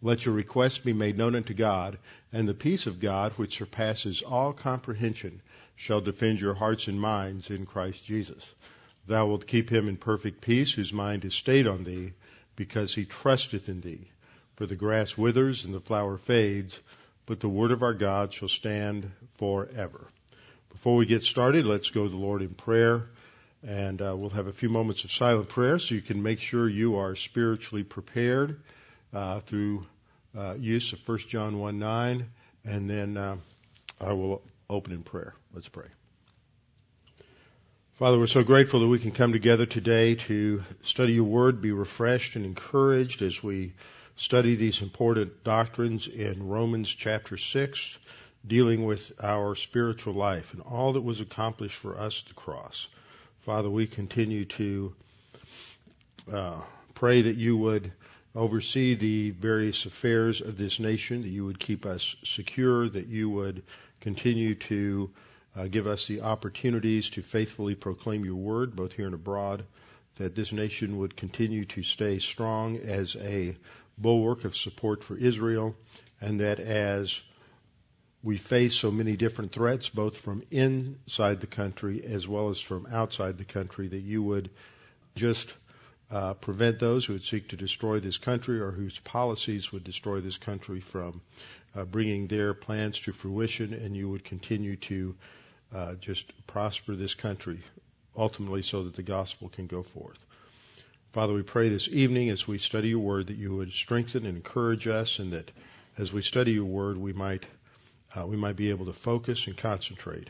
let your requests be made known unto God, and the peace of God, which surpasses all comprehension, shall defend your hearts and minds in Christ Jesus. Thou wilt keep him in perfect peace, whose mind is stayed on thee, because he trusteth in thee. For the grass withers and the flower fades, but the word of our God shall stand forever. Before we get started, let's go to the Lord in prayer, and uh, we'll have a few moments of silent prayer so you can make sure you are spiritually prepared uh, through uh, use of 1 John 1 9, and then uh, I will open in prayer. Let's pray. Father, we're so grateful that we can come together today to study your word, be refreshed and encouraged as we study these important doctrines in Romans chapter 6, dealing with our spiritual life and all that was accomplished for us at the cross. Father, we continue to uh, pray that you would oversee the various affairs of this nation, that you would keep us secure, that you would continue to uh, give us the opportunities to faithfully proclaim your word, both here and abroad, that this nation would continue to stay strong as a bulwark of support for Israel, and that as we face so many different threats, both from inside the country as well as from outside the country, that you would just uh, prevent those who would seek to destroy this country or whose policies would destroy this country from uh, bringing their plans to fruition, and you would continue to uh, just prosper this country, ultimately, so that the gospel can go forth. Father, we pray this evening as we study your word that you would strengthen and encourage us, and that as we study your word, we might uh, we might be able to focus and concentrate.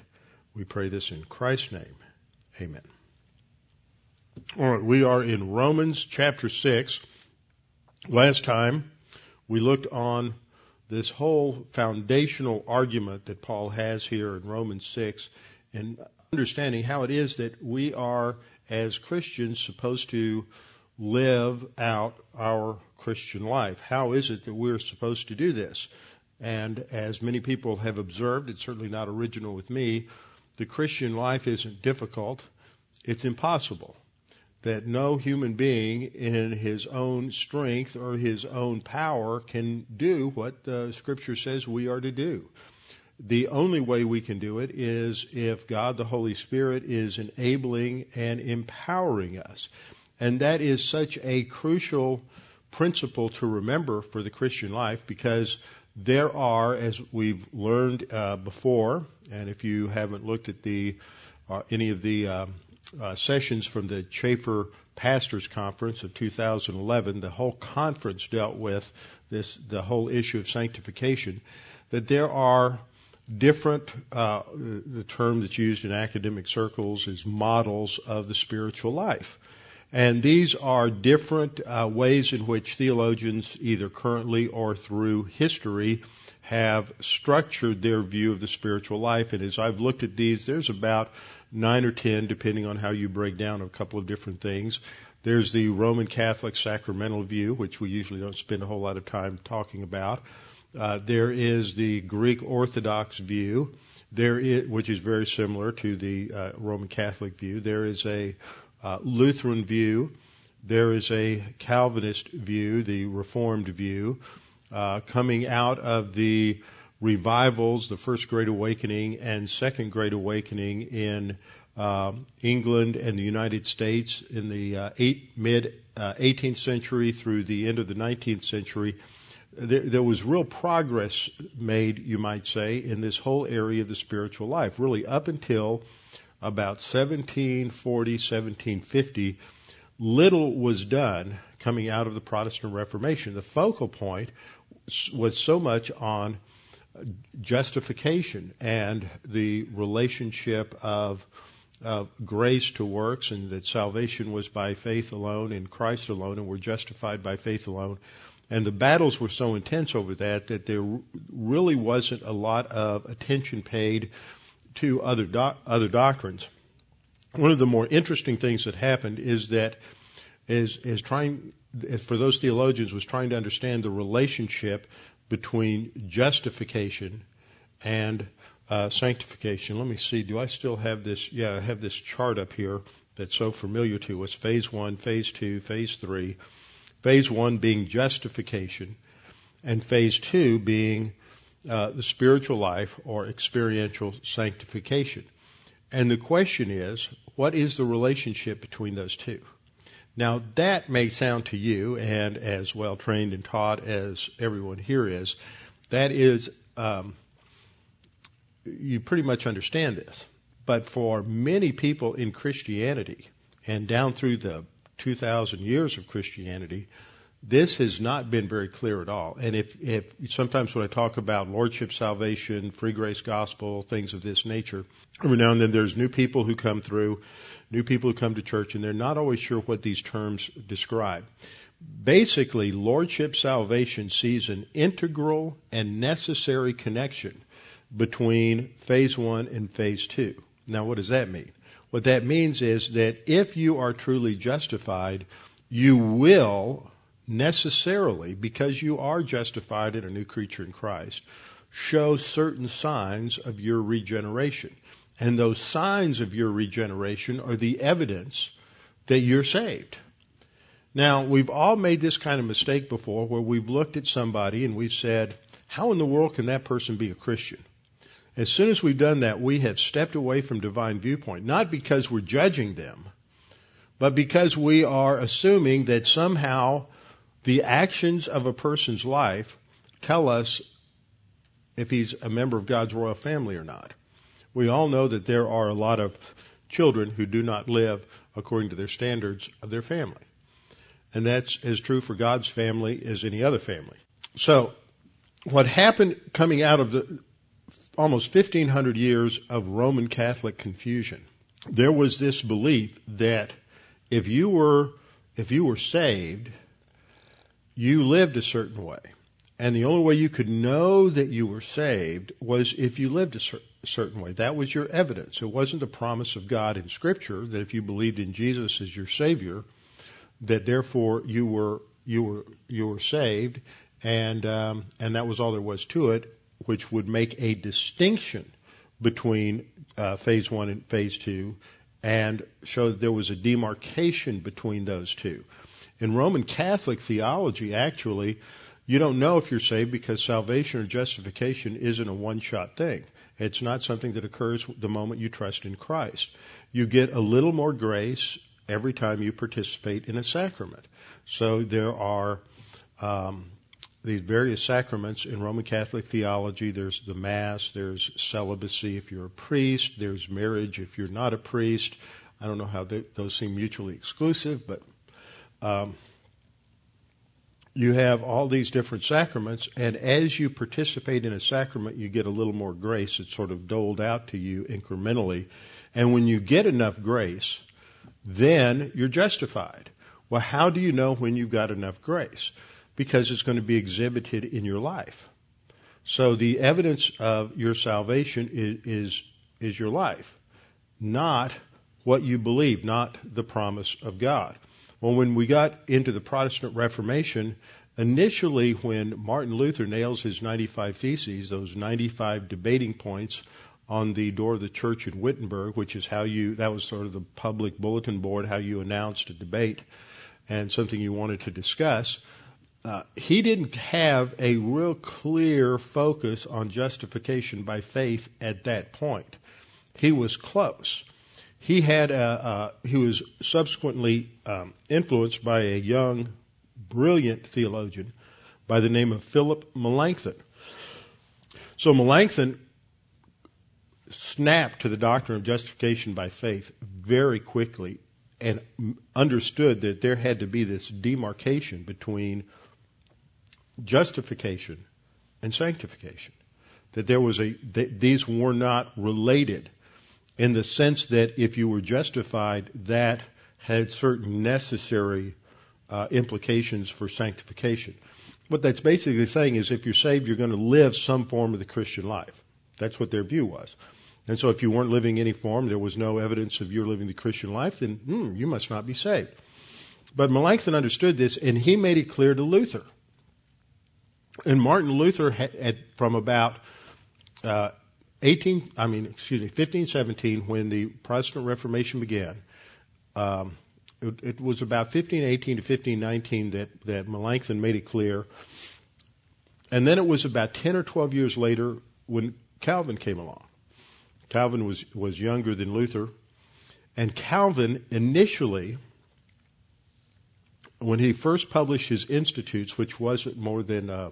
We pray this in Christ's name. Amen. All right, we are in Romans chapter 6. Last time we looked on this whole foundational argument that Paul has here in Romans 6 and understanding how it is that we are, as Christians, supposed to live out our Christian life. How is it that we're supposed to do this? And as many people have observed, it's certainly not original with me, the Christian life isn't difficult, it's impossible that no human being in his own strength or his own power can do what the scripture says we are to do. The only way we can do it is if God the Holy Spirit is enabling and empowering us. And that is such a crucial principle to remember for the Christian life because there are, as we've learned uh, before, and if you haven't looked at the uh, any of the um, uh, sessions from the Chafer Pastors Conference of 2011, the whole conference dealt with this, the whole issue of sanctification, that there are different, uh, the term that's used in academic circles is models of the spiritual life. And these are different uh, ways in which theologians, either currently or through history, have structured their view of the spiritual life. And as I've looked at these, there's about nine or ten, depending on how you break down a couple of different things. There's the Roman Catholic sacramental view, which we usually don't spend a whole lot of time talking about. Uh, there is the Greek Orthodox view, there is, which is very similar to the uh, Roman Catholic view. There is a uh, Lutheran view. There is a Calvinist view, the Reformed view, uh, coming out of the revivals, the First Great Awakening and Second Great Awakening in uh, England and the United States in the uh, eight, mid uh, 18th century through the end of the 19th century. There, there, was real progress made, you might say, in this whole area of the spiritual life, really up until about 1740, 1750. Little was done coming out of the Protestant Reformation. The focal point was so much on justification and the relationship of uh, grace to works and that salvation was by faith alone in Christ alone and we're justified by faith alone And the battles were so intense over that that there really wasn't a lot of attention paid to other do- other doctrines. One of the more interesting things that happened is that is is trying for those theologians was trying to understand the relationship between justification and uh, sanctification. Let me see. Do I still have this? Yeah, I have this chart up here that's so familiar to us. Phase one, phase two, phase three. Phase one being justification, and phase two being uh, the spiritual life or experiential sanctification. And the question is, what is the relationship between those two? Now, that may sound to you, and as well trained and taught as everyone here is, that is, um, you pretty much understand this. But for many people in Christianity, and down through the 2,000 years of Christianity, this has not been very clear at all. And if, if sometimes when I talk about lordship salvation, free grace gospel, things of this nature, every now and then there's new people who come through, new people who come to church, and they're not always sure what these terms describe. Basically, lordship salvation sees an integral and necessary connection between phase one and phase two. Now, what does that mean? What that means is that if you are truly justified, you will necessarily, because you are justified in a new creature in Christ, show certain signs of your regeneration. And those signs of your regeneration are the evidence that you're saved. Now, we've all made this kind of mistake before where we've looked at somebody and we've said, how in the world can that person be a Christian? As soon as we've done that, we have stepped away from divine viewpoint, not because we're judging them, but because we are assuming that somehow the actions of a person's life tell us if he's a member of God's royal family or not. We all know that there are a lot of children who do not live according to their standards of their family. And that's as true for God's family as any other family. So, what happened coming out of the almost 1500 years of Roman Catholic confusion, there was this belief that if you were, if you were saved, you lived a certain way. And the only way you could know that you were saved was if you lived a cer- certain way. That was your evidence. It wasn't the promise of God in Scripture that if you believed in Jesus as your Savior, that therefore you were you were you were saved, and um, and that was all there was to it, which would make a distinction between uh, phase one and phase two, and show that there was a demarcation between those two. In Roman Catholic theology, actually, you don't know if you're saved because salvation or justification isn't a one shot thing. It's not something that occurs the moment you trust in Christ. You get a little more grace every time you participate in a sacrament. So there are um, these various sacraments in Roman Catholic theology. There's the Mass, there's celibacy if you're a priest, there's marriage if you're not a priest. I don't know how they, those seem mutually exclusive, but um, you have all these different sacraments, and as you participate in a sacrament, you get a little more grace. It's sort of doled out to you incrementally. And when you get enough grace, then you're justified. Well, how do you know when you've got enough grace? Because it's going to be exhibited in your life. So the evidence of your salvation is, is, is your life, not what you believe, not the promise of God. Well, when we got into the Protestant Reformation, initially when Martin Luther nails his 95 Theses, those 95 debating points on the door of the church in Wittenberg, which is how you, that was sort of the public bulletin board, how you announced a debate and something you wanted to discuss. Uh, he didn't have a real clear focus on justification by faith at that point. He was close he had a, he was subsequently um, influenced by a young, brilliant theologian by the name of Philip Melanchthon. So Melanchthon snapped to the doctrine of justification by faith very quickly and understood that there had to be this demarcation between justification and sanctification. That there was a, that these were not related in the sense that if you were justified, that had certain necessary uh, implications for sanctification. What that's basically saying is if you're saved, you're going to live some form of the Christian life. That's what their view was. And so if you weren't living any form, there was no evidence of your living the Christian life, then hmm, you must not be saved. But Melanchthon understood this, and he made it clear to Luther. And Martin Luther had, had from about uh, 18, I mean, excuse me, 1517, when the Protestant Reformation began, um, it, it, was about 1518 to 1519 that, that Melanchthon made it clear. And then it was about 10 or 12 years later when Calvin came along. Calvin was, was younger than Luther. And Calvin initially, when he first published his Institutes, which wasn't more than uh,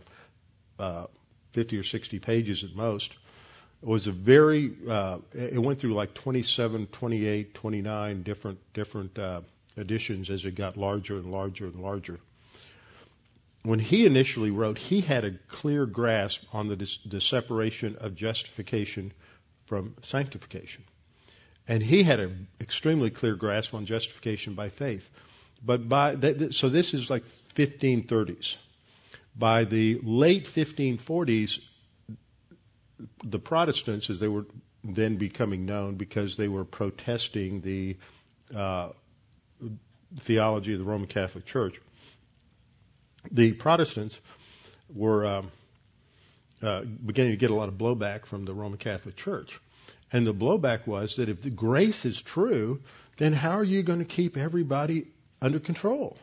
uh, 50 or 60 pages at most, was a very, uh, it went through like 27, 28, 29 different, different uh, editions as it got larger and larger and larger. When he initially wrote, he had a clear grasp on the, the separation of justification from sanctification. And he had an extremely clear grasp on justification by faith. But by, that, so this is like 1530s. By the late 1540s, the Protestants, as they were then becoming known, because they were protesting the uh, theology of the Roman Catholic Church, the Protestants were um, uh, beginning to get a lot of blowback from the Roman Catholic Church. And the blowback was that if the grace is true, then how are you going to keep everybody under control?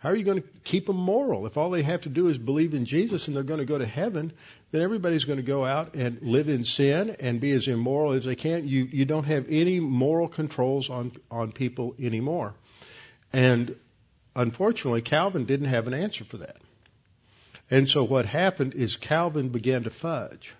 How are you going to keep them moral? If all they have to do is believe in Jesus and they're going to go to heaven, then everybody's going to go out and live in sin and be as immoral as they can. You you don't have any moral controls on on people anymore. And unfortunately, Calvin didn't have an answer for that. And so what happened is Calvin began to fudge.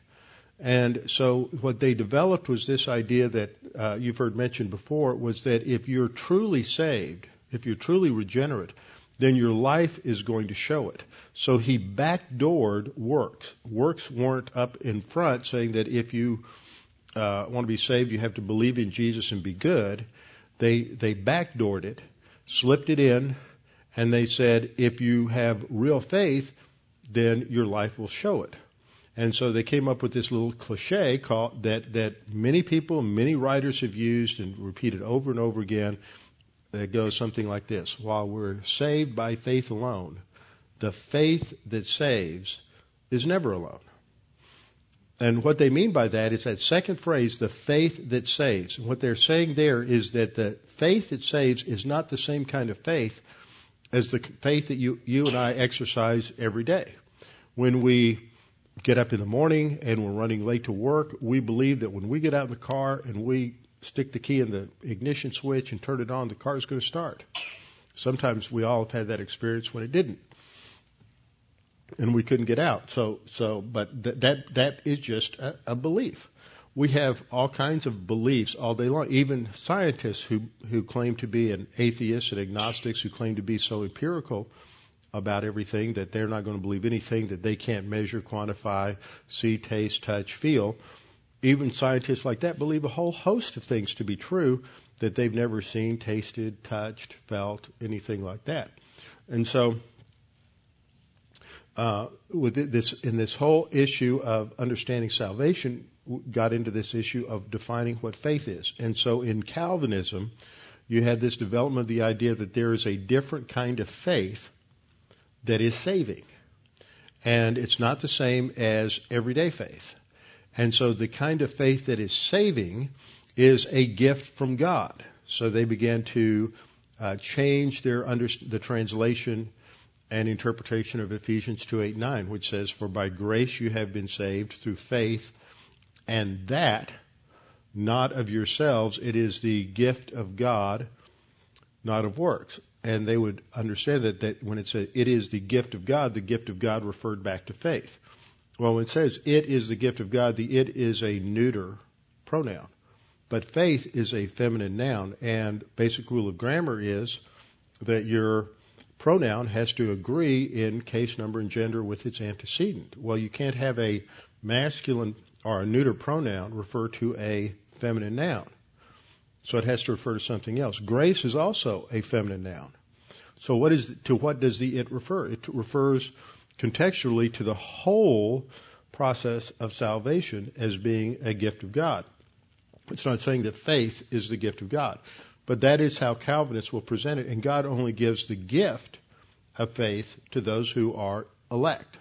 And so what they developed was this idea that uh, you've heard mentioned before was that if you're truly saved, if you're truly regenerate, then your life is going to show it. So he backdoored works. Works weren't up in front saying that if you uh, want to be saved, you have to believe in Jesus and be good. They they backdoored it, slipped it in, and they said if you have real faith, then your life will show it. And so they came up with this little cliche called that that many people, many writers have used and repeated over and over again. That goes something like this: While we're saved by faith alone, the faith that saves is never alone. And what they mean by that is that second phrase, the faith that saves. And what they're saying there is that the faith that saves is not the same kind of faith as the faith that you, you and I exercise every day. When we get up in the morning and we're running late to work, we believe that when we get out in the car and we stick the key in the ignition switch and turn it on, the car is going to start. Sometimes we all have had that experience when it didn't. And we couldn't get out. So, so, but th- that, that is just a, a belief. We have all kinds of beliefs all day long. Even scientists who, who claim to be an atheist and agnostics who claim to be so empirical about everything that they're not going to believe anything that they can't measure, quantify, see, taste, touch, feel. Even scientists like that believe a whole host of things to be true that they've never seen, tasted, touched, felt, anything like that. And so, uh, with this, in this whole issue of understanding salvation, got into this issue of defining what faith is. And so in Calvinism, you had this development of the idea that there is a different kind of faith that is saving. And it's not the same as everyday faith. And so the kind of faith that is saving is a gift from God. So they began to uh, change their under, the translation and interpretation of Ephesians 2 8 9, which says, For by grace you have been saved through faith, and that not of yourselves, it is the gift of God, not of works and they would understand that, that when it says it is the gift of God, the gift of God referred back to faith. Well, it says it is the gift of God, the it is a neuter pronoun. But faith is a feminine noun, and basic rule of grammar is that your pronoun has to agree in case number and gender with its antecedent. Well, you can't have a masculine or a neuter pronoun refer to a feminine noun. So it has to refer to something else. Grace is also a feminine noun. So what is to what does the it refer? It refers contextually to the whole process of salvation as being a gift of God. It's not saying that faith is the gift of God, but that is how Calvinists will present it, and God only gives the gift of faith to those who are elect.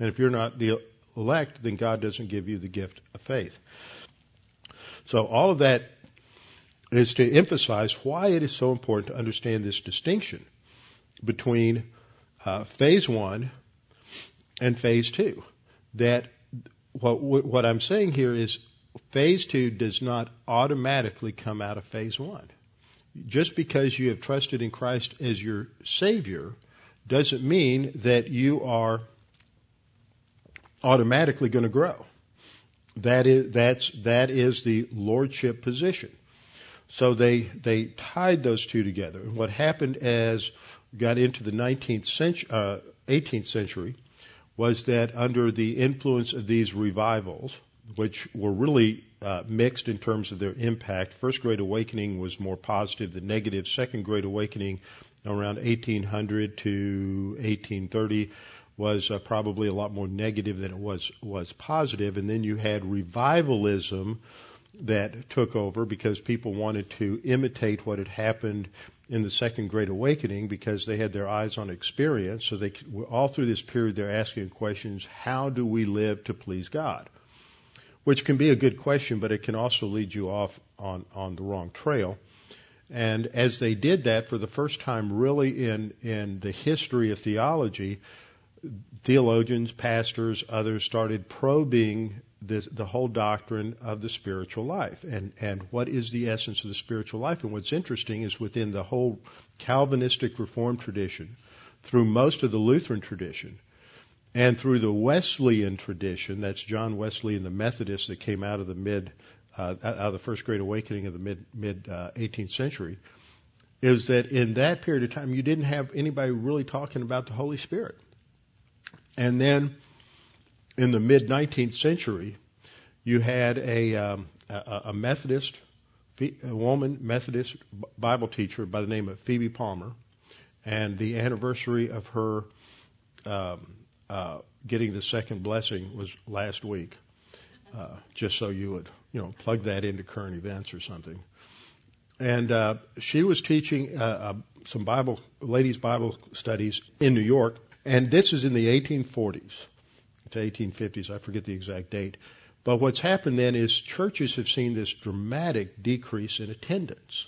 And if you're not the elect, then God doesn't give you the gift of faith. So all of that is to emphasize why it is so important to understand this distinction between uh, phase one and phase two. That what what I'm saying here is phase two does not automatically come out of phase one. Just because you have trusted in Christ as your Savior doesn't mean that you are automatically going to grow. That is that's that is the lordship position. So they they tied those two together. And what happened as got into the 19th century, uh, 18th century, was that under the influence of these revivals, which were really uh, mixed in terms of their impact, First Great Awakening was more positive than negative. Second Great Awakening, around 1800 to 1830, was uh, probably a lot more negative than it was was positive. And then you had revivalism that took over because people wanted to imitate what had happened in the Second Great Awakening because they had their eyes on experience. So they all through this period they're asking questions: How do we live to please God? Which can be a good question, but it can also lead you off on on the wrong trail. And as they did that for the first time, really in in the history of theology, theologians, pastors, others started probing the, the whole doctrine of the spiritual life and, and what is the essence of the spiritual life. And what's interesting is within the whole Calvinistic Reformed tradition, through most of the Lutheran tradition, and through the Wesleyan tradition, that's John Wesley and the Methodists that came out of the mid, uh, out of the First Great Awakening of the mid mid uh, 18th century, is that in that period of time you didn't have anybody really talking about the Holy Spirit. And then in the mid 19th century, you had a, um, a, a Methodist, a woman Methodist Bible teacher by the name of Phoebe Palmer, and the anniversary of her um, uh, getting the second blessing was last week. Uh, just so you would, you know, plug that into current events or something. And uh, she was teaching uh, uh, some Bible, ladies' Bible studies in New York, and this is in the 1840s to 1850s. I forget the exact date. But what's happened then is churches have seen this dramatic decrease in attendance.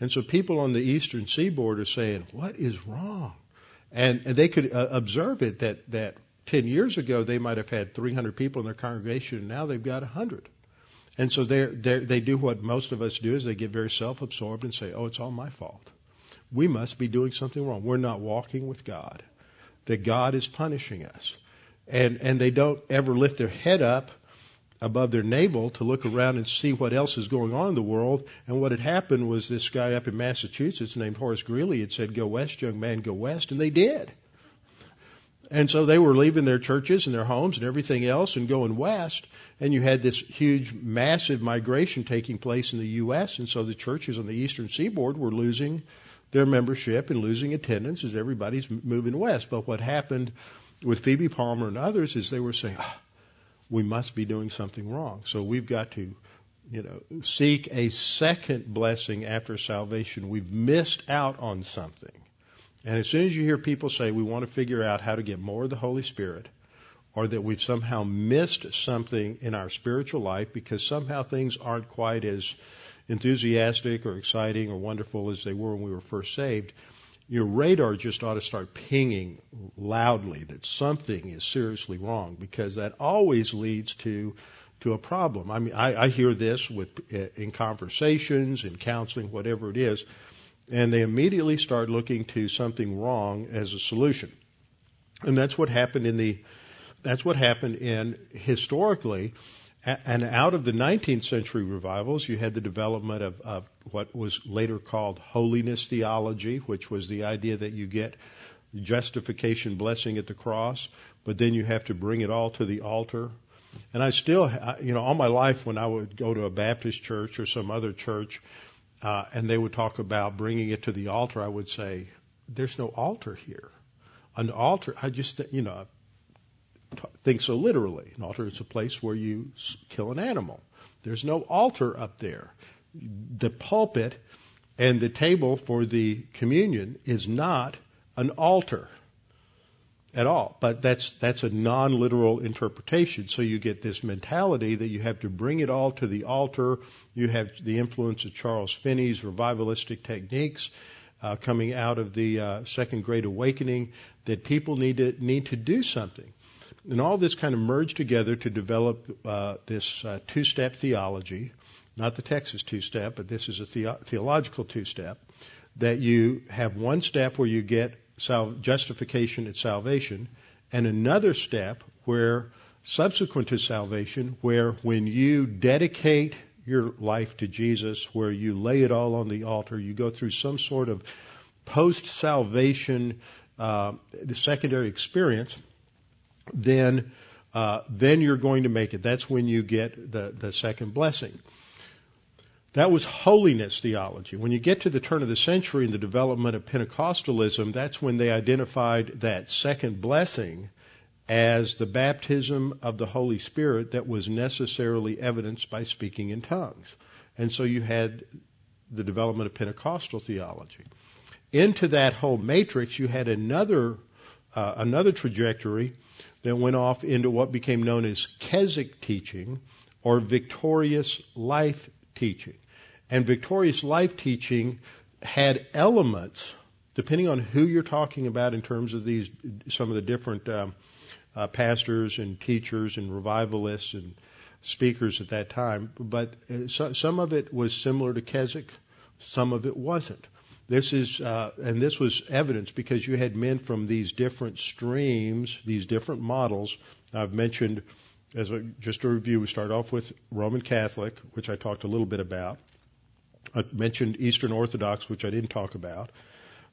And so people on the eastern seaboard are saying, what is wrong? And, and they could uh, observe it that, that 10 years ago they might have had 300 people in their congregation and now they've got 100. And so they they do what most of us do is they get very self-absorbed and say, oh, it's all my fault. We must be doing something wrong. We're not walking with God. That God is punishing us and and they don't ever lift their head up above their navel to look around and see what else is going on in the world. And what had happened was this guy up in Massachusetts named Horace Greeley had said, "Go west, young man, go west," and they did. And so they were leaving their churches and their homes and everything else and going west. And you had this huge, massive migration taking place in the U.S. And so the churches on the eastern seaboard were losing their membership and losing attendance as everybody's moving west. But what happened with Phoebe Palmer and others is they were saying, ah, we must be doing something wrong. So we've got to, you know, seek a second blessing after salvation. We've missed out on something. And as soon as you hear people say we want to figure out how to get more of the Holy Spirit, or that we've somehow missed something in our spiritual life because somehow things aren't quite as enthusiastic or exciting or wonderful as they were when we were first saved, your radar just ought to start pinging loudly that something is seriously wrong because that always leads to to a problem. I mean, I, I hear this with uh, in conversations, in counseling, whatever it is, and they immediately start looking to something wrong as a solution, and that's what happened in the that's what happened in historically and out of the 19th century revivals, you had the development of, of, what was later called holiness theology, which was the idea that you get justification blessing at the cross, but then you have to bring it all to the altar. And I still, you know, all my life when I would go to a Baptist church or some other church, uh, and they would talk about bringing it to the altar, I would say, there's no altar here. An altar, I just, you know, think so literally. An altar is a place where you kill an animal. There's no altar up there. The pulpit and the table for the communion is not an altar at all. But that's that's a non-literal interpretation. So you get this mentality that you have to bring it all to the altar. You have the influence of Charles Finney's revivalistic techniques uh, coming out of the uh, Second Great Awakening. That people need to need to do something, and all this kind of merged together to develop uh, this uh, two-step theology. Not the Texas two-step, but this is a the- theological two-step. That you have one step where you get sal- justification at salvation, and another step where subsequent to salvation, where when you dedicate your life to Jesus, where you lay it all on the altar, you go through some sort of post salvation uh, secondary experience, then uh, then you're going to make it. That's when you get the, the second blessing. That was holiness theology. When you get to the turn of the century and the development of Pentecostalism, that's when they identified that second blessing as the baptism of the Holy Spirit that was necessarily evidenced by speaking in tongues. And so you had the development of Pentecostal theology. Into that whole matrix, you had another uh, another trajectory that went off into what became known as Keswick teaching or victorious life teaching. And victorious life teaching had elements, depending on who you're talking about in terms of these, some of the different um, uh, pastors and teachers and revivalists and speakers at that time. But uh, so, some of it was similar to Keswick, some of it wasn't. This is, uh, and this was evidence because you had men from these different streams, these different models. I've mentioned, as a, just a review, we start off with Roman Catholic, which I talked a little bit about. I mentioned Eastern Orthodox, which I didn't talk about.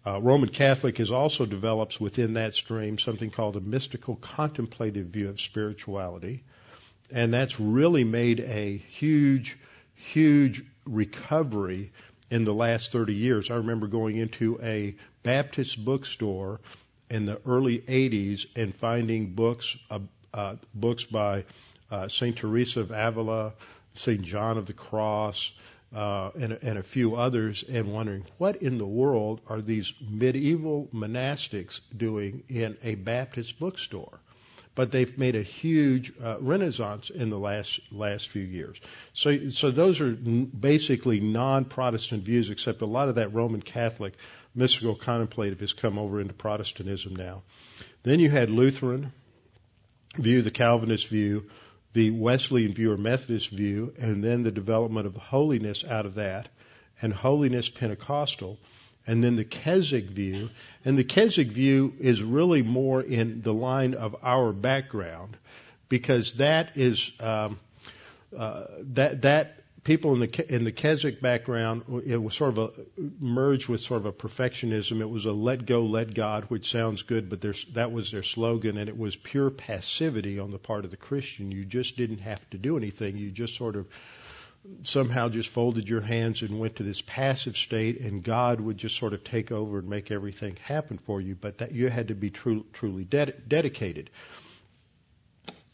Uh, Roman Catholic is also develops within that stream something called a mystical contemplative view of spirituality. And that's really made a huge, huge recovery in the last 30 years. I remember going into a Baptist bookstore in the early 80s and finding books, uh, uh, books by uh, St. Teresa of Avila, St. John of the Cross, uh, and, and, a few others, and wondering what in the world are these medieval monastics doing in a Baptist bookstore? But they've made a huge uh, renaissance in the last last few years. So, so those are basically non-Protestant views, except a lot of that Roman Catholic mystical contemplative has come over into Protestantism now. Then you had Lutheran view, the Calvinist view, the Wesleyan view or Methodist view, and then the development of holiness out of that, and holiness Pentecostal, and then the Keswick view. And the Keswick view is really more in the line of our background, because that is um, uh, that that people in the in the Keswick background, it was sort of a merged with sort of a perfectionism. It was a let go, let God, which sounds good, but that was their slogan, and it was pure passivity on the part of the Christian. You just didn't have to do anything. You just sort of somehow just folded your hands and went to this passive state, and God would just sort of take over and make everything happen for you. But that you had to be true, truly ded- dedicated.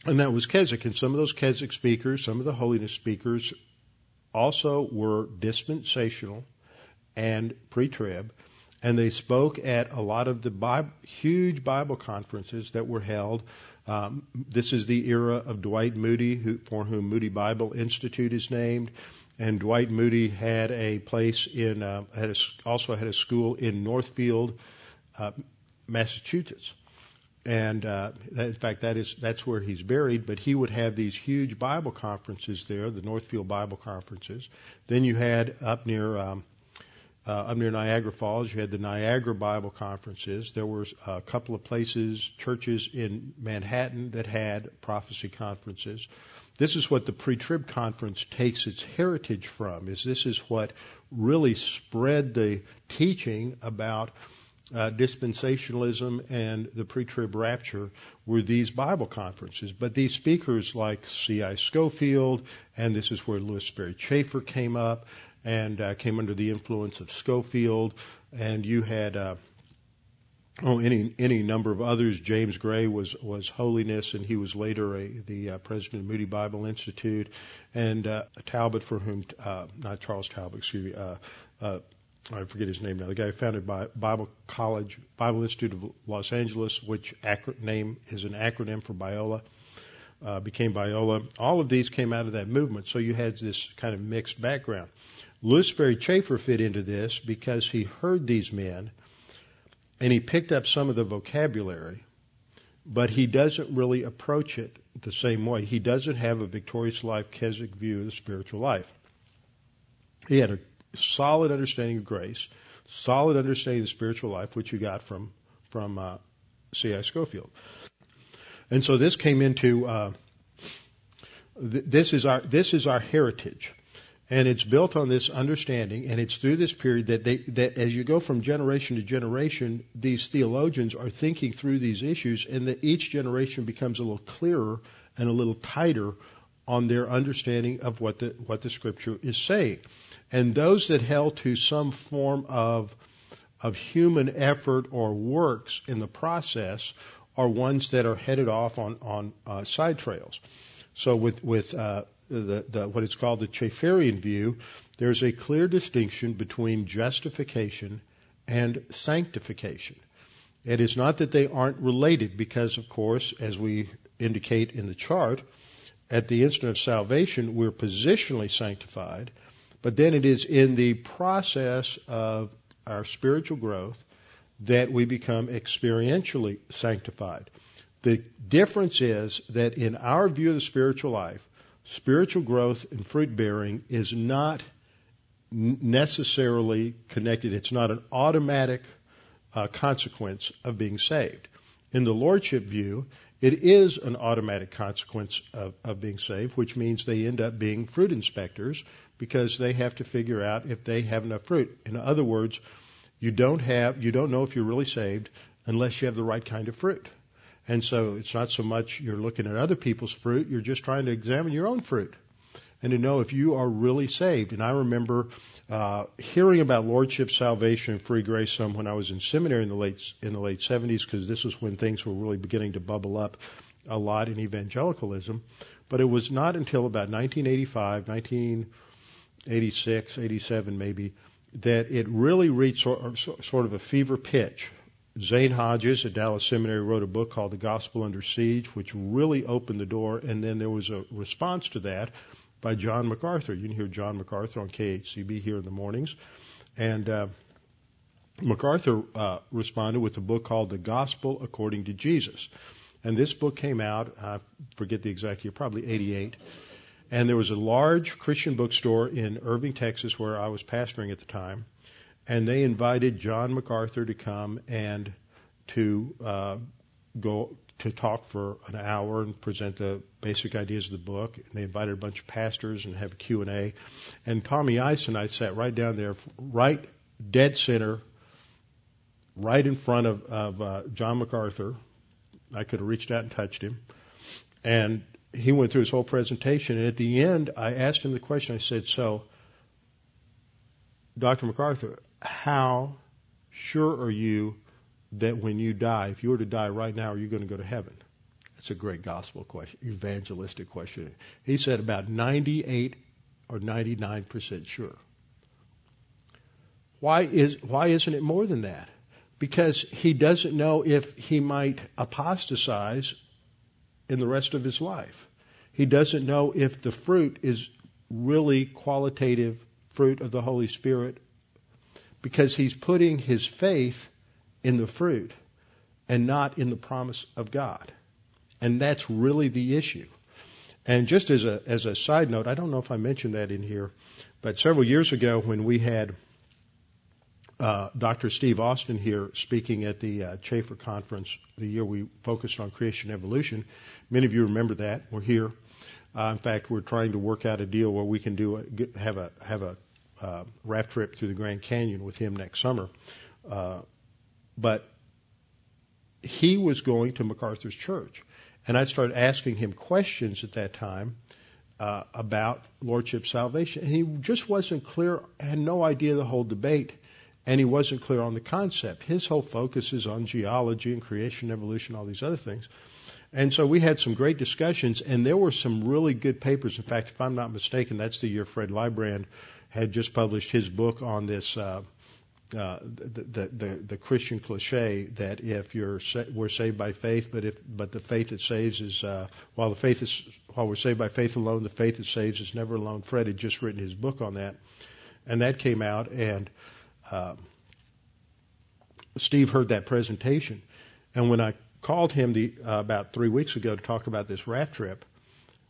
And that was Keswick. And some of those Keswick speakers, some of the holiness speakers, also were dispensational and pre-trib, and they spoke at a lot of the Bible, huge Bible conferences that were held. Um, this is the era of Dwight Moody, who, for whom Moody Bible Institute is named, and Dwight Moody had a place in, uh, had a, also had a school in Northfield, uh, Massachusetts and uh, that, in fact, that is that's where he's buried. But he would have these huge Bible conferences there, the Northfield Bible conferences. Then you had up near um, uh, up near Niagara Falls, you had the Niagara Bible conferences. There were a couple of places, churches in Manhattan that had prophecy conferences. This is what the pre-trib conference takes its heritage from. Is this is what really spread the teaching about uh, dispensationalism and the pre-trib rapture were these Bible conferences. But these speakers like C.I. Scofield, and this is where Lewis Sperry Chafer came up and uh, came under the influence of Scofield, and you had uh, oh, any any number of others. James Gray was was holiness, and he was later a, the uh, president of Moody Bible Institute, and uh, Talbot, for whom uh, not Charles Talbot, excuse me. Uh, uh, I forget his name now. The guy founded by Bible College, Bible Institute of Los Angeles, which name is an acronym for Biola, uh, became Biola. All of these came out of that movement. So you had this kind of mixed background. Lewis Sperry Chafer fit into this because he heard these men and he picked up some of the vocabulary, but he doesn't really approach it the same way. He doesn't have a victorious life Keswick view of the spiritual life. He had a solid understanding of grace, solid understanding of the spiritual life, which you got from from uh, C.I. Scofield. And so this came into uh, th- this is our this is our heritage. And it's built on this understanding, and it's through this period that they, that as you go from generation to generation, these theologians are thinking through these issues, and that each generation becomes a little clearer and a little tighter on their understanding of what the what the scripture is saying. And those that held to some form of of human effort or works in the process are ones that are headed off on on uh, side trails. So with with uh, the, the, what it's called the Chafferian view, there's a clear distinction between justification and sanctification. It is not that they aren't related, because, of course, as we indicate in the chart, at the instant of salvation, we're positionally sanctified, but then it is in the process of our spiritual growth that we become experientially sanctified. The difference is that in our view of the spiritual life, spiritual growth and fruit bearing is not necessarily connected. It's not an automatic uh, consequence of being saved. In the lordship view, it is an automatic consequence of, of being saved, which means they end up being fruit inspectors because they have to figure out if they have enough fruit. In other words, you don't have, you don't know if you're really saved unless you have the right kind of fruit. And so it's not so much you're looking at other people's fruit, you're just trying to examine your own fruit and to know if you are really saved. And I remember uh, hearing about lordship, salvation, and free grace some when I was in seminary in the late in the late 70s, because this was when things were really beginning to bubble up a lot in evangelicalism. But it was not until about 1985, 1986, 87 maybe, that it really reached sort of a fever pitch Zane Hodges at Dallas Seminary wrote a book called The Gospel Under Siege, which really opened the door. And then there was a response to that by John MacArthur. You can hear John MacArthur on KHCB here in the mornings. And uh, MacArthur uh, responded with a book called The Gospel According to Jesus. And this book came out, I forget the exact year, probably 88. And there was a large Christian bookstore in Irving, Texas, where I was pastoring at the time and they invited John MacArthur to come and to uh, go to talk for an hour and present the basic ideas of the book. And they invited a bunch of pastors and have a Q and A. And Tommy Ice and I sat right down there, right dead center, right in front of, of uh, John MacArthur. I could have reached out and touched him. And he went through his whole presentation. And at the end, I asked him the question. I said, "So, Dr. MacArthur, how sure are you that when you die, if you were to die right now, are you going to go to heaven? That's a great gospel question, evangelistic question. He said about 98 or 99% sure. Why is why isn't it more than that? Because he doesn't know if he might apostatize in the rest of his life. He doesn't know if the fruit is really qualitative fruit of the Holy Spirit because he's putting his faith in the fruit and not in the promise of God. And that's really the issue. And just as a as a side note, I don't know if I mentioned that in here, but several years ago when we had uh, Dr. Steve Austin here speaking at the uh, Chafer conference, the year we focused on creation evolution. Many of you remember that. We're here. Uh, in fact, we're trying to work out a deal where we can do a, have a have a uh, raft trip through the Grand Canyon with him next summer. Uh, but he was going to MacArthur's church. And I started asking him questions at that time uh, about Lordship salvation. And he just wasn't clear, had no idea the whole debate. and he wasn't clear on the concept. His whole focus is on geology and creation, evolution, all these other things. And so we had some great discussions, and there were some really good papers. In fact, if I'm not mistaken, that's the year Fred Leibrand had just published his book on this. Uh, uh, the, the, the Christian cliche that if you're sa- we're saved by faith, but if but the faith that saves is uh, while the faith is while we're saved by faith alone, the faith that saves is never alone. Fred had just written his book on that, and that came out, and uh, Steve heard that presentation, and when I called him the uh, about three weeks ago to talk about this raft trip,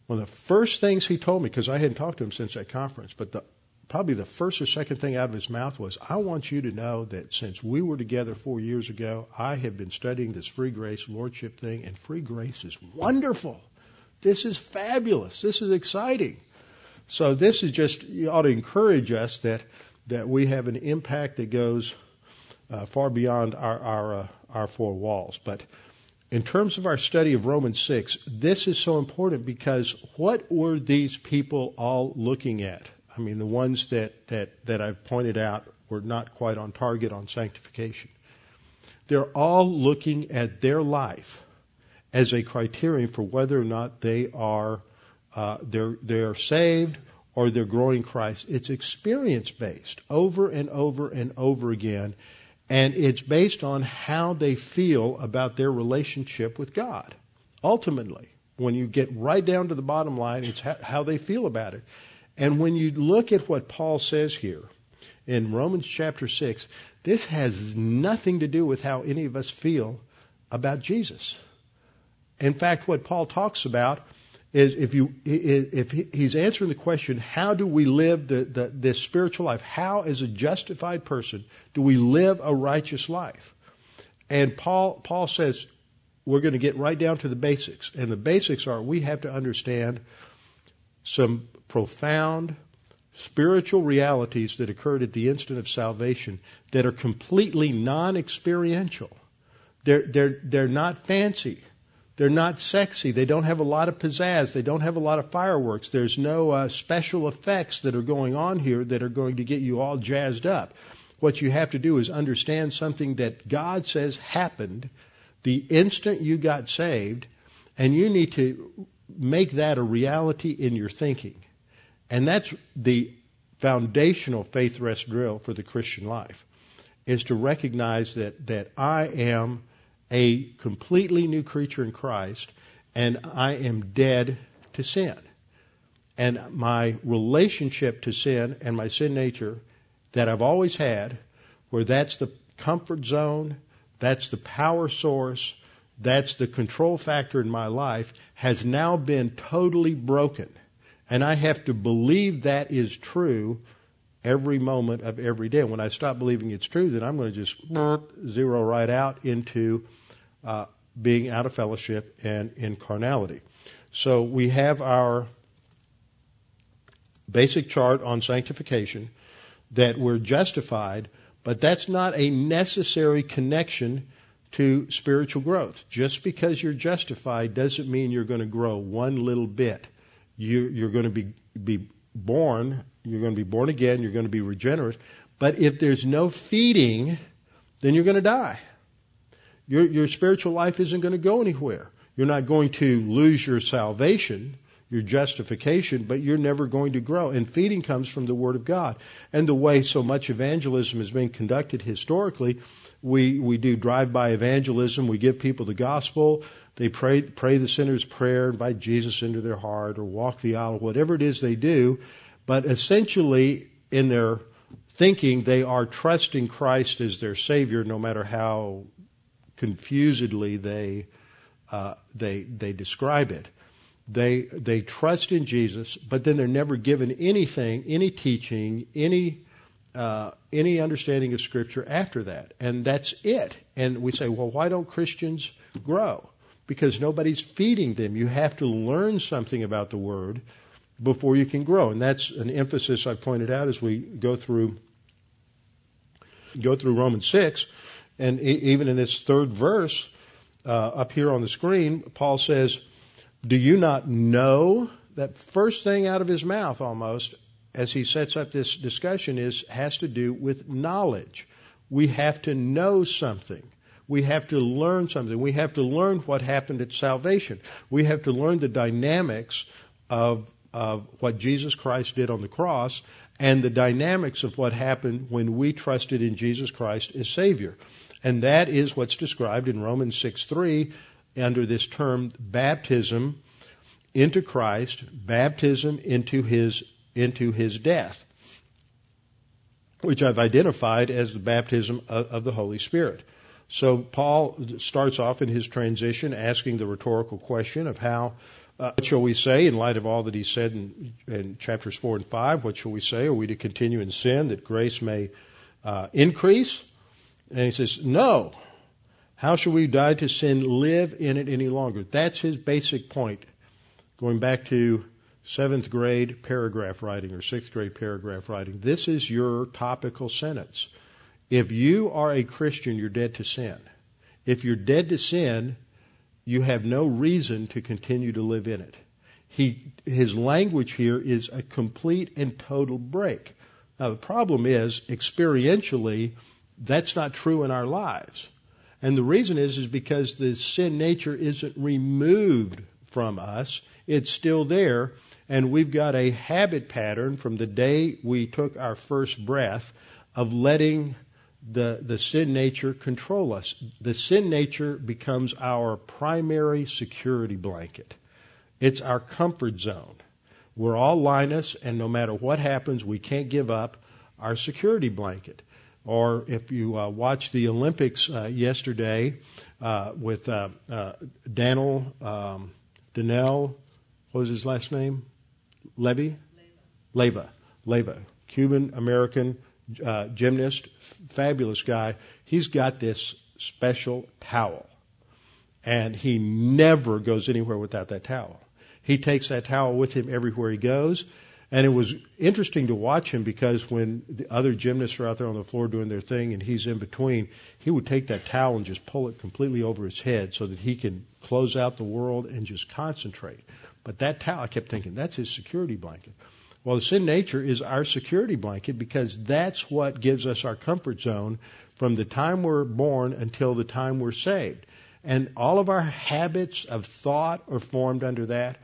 one of the first things he told me because I hadn't talked to him since that conference, but the probably the first or second thing out of his mouth was, I want you to know that since we were together four years ago, I have been studying this free grace lordship thing, and free grace is wonderful. This is fabulous. This is exciting. So this is just, you ought to encourage us that, that we have an impact that goes uh, far beyond our, our, uh, our four walls. But in terms of our study of Romans 6, this is so important because what were these people all looking at? I mean, the ones that, that, that I've pointed out were not quite on target on sanctification. They're all looking at their life as a criterion for whether or not they are uh, they're they're saved or they're growing Christ. It's experience based over and over and over again, and it's based on how they feel about their relationship with God. Ultimately, when you get right down to the bottom line, it's how they feel about it. And when you look at what Paul says here in Romans chapter 6, this has nothing to do with how any of us feel about Jesus. In fact, what Paul talks about is if you if he's answering the question, how do we live the, the, this spiritual life? How, as a justified person, do we live a righteous life? And Paul Paul says we're going to get right down to the basics, and the basics are we have to understand some profound spiritual realities that occurred at the instant of salvation that are completely non-experiential. They're, they're, they're not fancy. They're not sexy. They don't have a lot of pizzazz. They don't have a lot of fireworks. There's no uh, special effects that are going on here that are going to get you all jazzed up. What you have to do is understand something that God says happened the instant you got saved, and you need to make that a reality in your thinking. And that's the foundational faith rest drill for the Christian life is to recognize that, that I am a completely new creature in Christ and I am dead to sin. And my relationship to sin and my sin nature that I've always had, where that's the comfort zone, that's the power source, that's the control factor in my life, has now been totally broken. And I have to believe that is true every moment of every day. When I stop believing it's true, then I'm going to just zero right out into uh, being out of fellowship and in carnality. So we have our basic chart on sanctification that we're justified, but that's not a necessary connection to spiritual growth. Just because you're justified doesn't mean you're going to grow one little bit you, you're going to be, be born, you're going to be born again, you're going to be regenerate. But if there's no feeding, then you're going to die. Your, your spiritual life isn't going to go anywhere. You're not going to lose your salvation, your justification, but you're never going to grow. And feeding comes from the Word of God. And the way so much evangelism has been conducted historically, we, we do drive-by evangelism, we give people the gospel, they pray, pray the sinner's prayer, invite Jesus into their heart, or walk the aisle, whatever it is they do. But essentially, in their thinking, they are trusting Christ as their Savior, no matter how confusedly they uh, they they describe it. They they trust in Jesus, but then they're never given anything, any teaching, any uh, any understanding of Scripture after that, and that's it. And we say, well, why don't Christians grow? because nobody's feeding them. You have to learn something about the Word before you can grow. And that's an emphasis I pointed out as we go through go through Romans 6. And even in this third verse uh, up here on the screen, Paul says, Do you not know? That first thing out of his mouth almost as he sets up this discussion is has to do with knowledge. We have to know something. We have to learn something. We have to learn what happened at salvation. We have to learn the dynamics of, of what Jesus Christ did on the cross and the dynamics of what happened when we trusted in Jesus Christ as Savior. And that is what's described in Romans 6 3 under this term baptism into Christ, baptism into his into his death, which I've identified as the baptism of, of the Holy Spirit. So Paul starts off in his transition asking the rhetorical question of how uh, what shall we say in light of all that he said in, in, chapters 4 and 5? What shall we say? Are we to continue in sin that grace may uh, increase? And he says, no. How shall we die to sin, live in it any longer? That's his basic point. Going back to seventh grade paragraph writing or sixth grade paragraph writing. This is your topical sentence. If you are a Christian, you're dead to sin. If you're dead to sin, you have no reason to continue to live in it. He, his language here is a complete and total break. Now the problem is, experientially, that's not true in our lives. And the reason is, is because the sin nature isn't removed from us. It's still there. And we've got a habit pattern from the day we took our first breath of letting the, the sin nature control us. The sin nature becomes our primary security blanket. It's our comfort zone. We're all Linus, and no matter what happens, we can't give up our security blanket. Or if you uh, watch the Olympics uh, yesterday uh, with uh, uh, Daniel, um, what was his last name? Levy? Leyva. Leyva. Cuban American uh, gymnast, fabulous guy. He's got this special towel. And he never goes anywhere without that towel. He takes that towel with him everywhere he goes. And it was interesting to watch him because when the other gymnasts are out there on the floor doing their thing and he's in between, he would take that towel and just pull it completely over his head so that he can close out the world and just concentrate. But that towel, I kept thinking, that's his security blanket. Well, the sin nature is our security blanket because that's what gives us our comfort zone from the time we're born until the time we're saved. And all of our habits of thought are formed under that.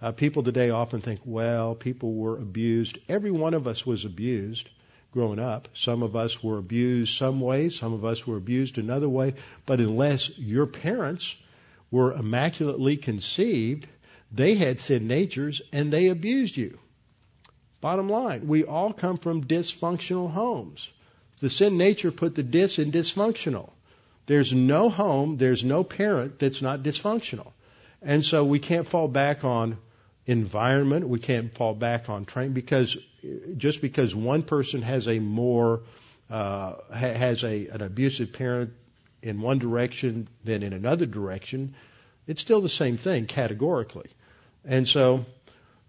Uh, people today often think, well, people were abused. Every one of us was abused growing up. Some of us were abused some way, some of us were abused another way. But unless your parents were immaculately conceived, they had sin natures and they abused you. Bottom line, we all come from dysfunctional homes. The sin nature put the dis in dysfunctional. There's no home, there's no parent that's not dysfunctional. And so we can't fall back on environment, we can't fall back on training because just because one person has a more uh, has a an abusive parent in one direction than in another direction, it's still the same thing categorically. And so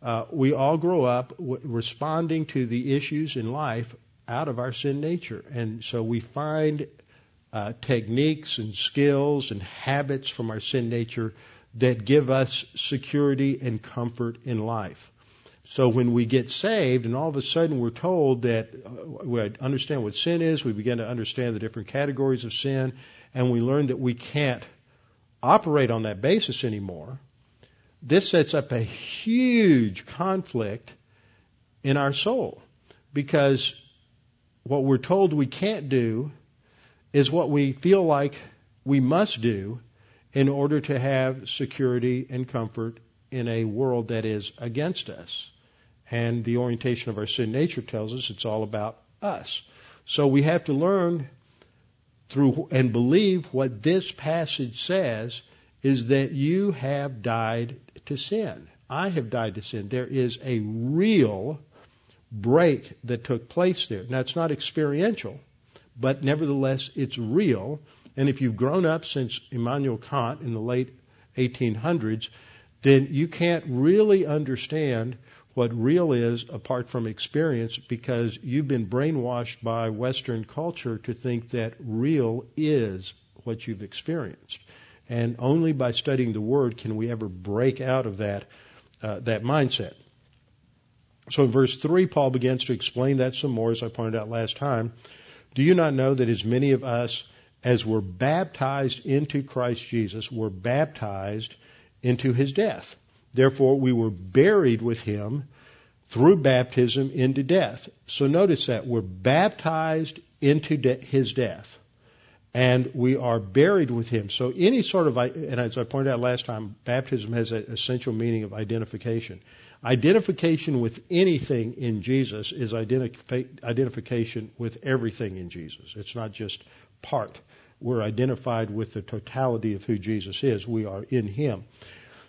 uh, we all grow up w- responding to the issues in life out of our sin nature. And so we find uh, techniques and skills and habits from our sin nature that give us security and comfort in life. So when we get saved and all of a sudden we're told that uh, we understand what sin is, we begin to understand the different categories of sin, and we learn that we can't operate on that basis anymore, this sets up a huge conflict in our soul because what we're told we can't do is what we feel like we must do in order to have security and comfort in a world that is against us. And the orientation of our sin nature tells us it's all about us. So we have to learn through and believe what this passage says is that you have died to sin. I have died to sin. There is a real break that took place there. Now, it's not experiential, but nevertheless, it's real. And if you've grown up since Immanuel Kant in the late 1800s, then you can't really understand what real is apart from experience because you've been brainwashed by Western culture to think that real is what you've experienced. And only by studying the Word can we ever break out of that, uh, that mindset. So in verse 3, Paul begins to explain that some more, as I pointed out last time. Do you not know that as many of us as we're baptized into Christ Jesus we're baptized into his death? Therefore, we were buried with him through baptism into death. So notice that we're baptized into de- his death and we are buried with him. So any sort of, and as I pointed out last time, baptism has an essential meaning of identification. Identification with anything in Jesus is identif- identification with everything in Jesus. It's not just part. We're identified with the totality of who Jesus is. We are in him.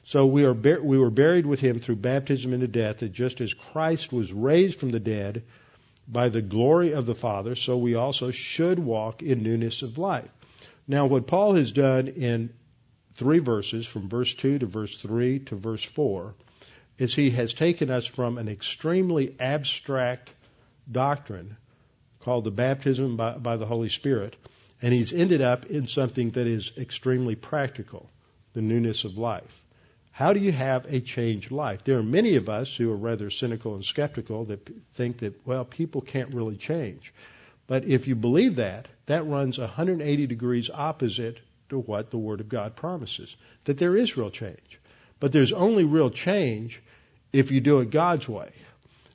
So we are we were buried with him through baptism into death, that just as Christ was raised from the dead by the glory of the Father, so we also should walk in newness of life. Now, what Paul has done in three verses, from verse 2 to verse 3 to verse 4, is he has taken us from an extremely abstract doctrine called the baptism by, by the Holy Spirit, and he's ended up in something that is extremely practical, the newness of life. How do you have a changed life? There are many of us who are rather cynical and skeptical that think that, well, people can't really change. But if you believe that, that runs 180 degrees opposite to what the Word of God promises, that there is real change. But there's only real change if you do it God's way.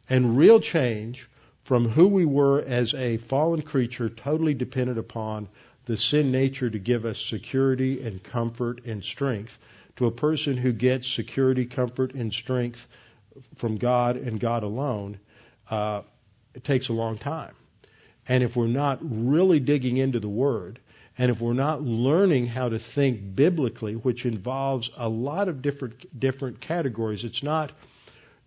And real change from who we were as a fallen creature, totally dependent upon the sin nature to give us security and comfort and strength, to a person who gets security, comfort, and strength from God and God alone, uh, it takes a long time. And if we're not really digging into the Word, and if we're not learning how to think biblically, which involves a lot of different different categories, it's not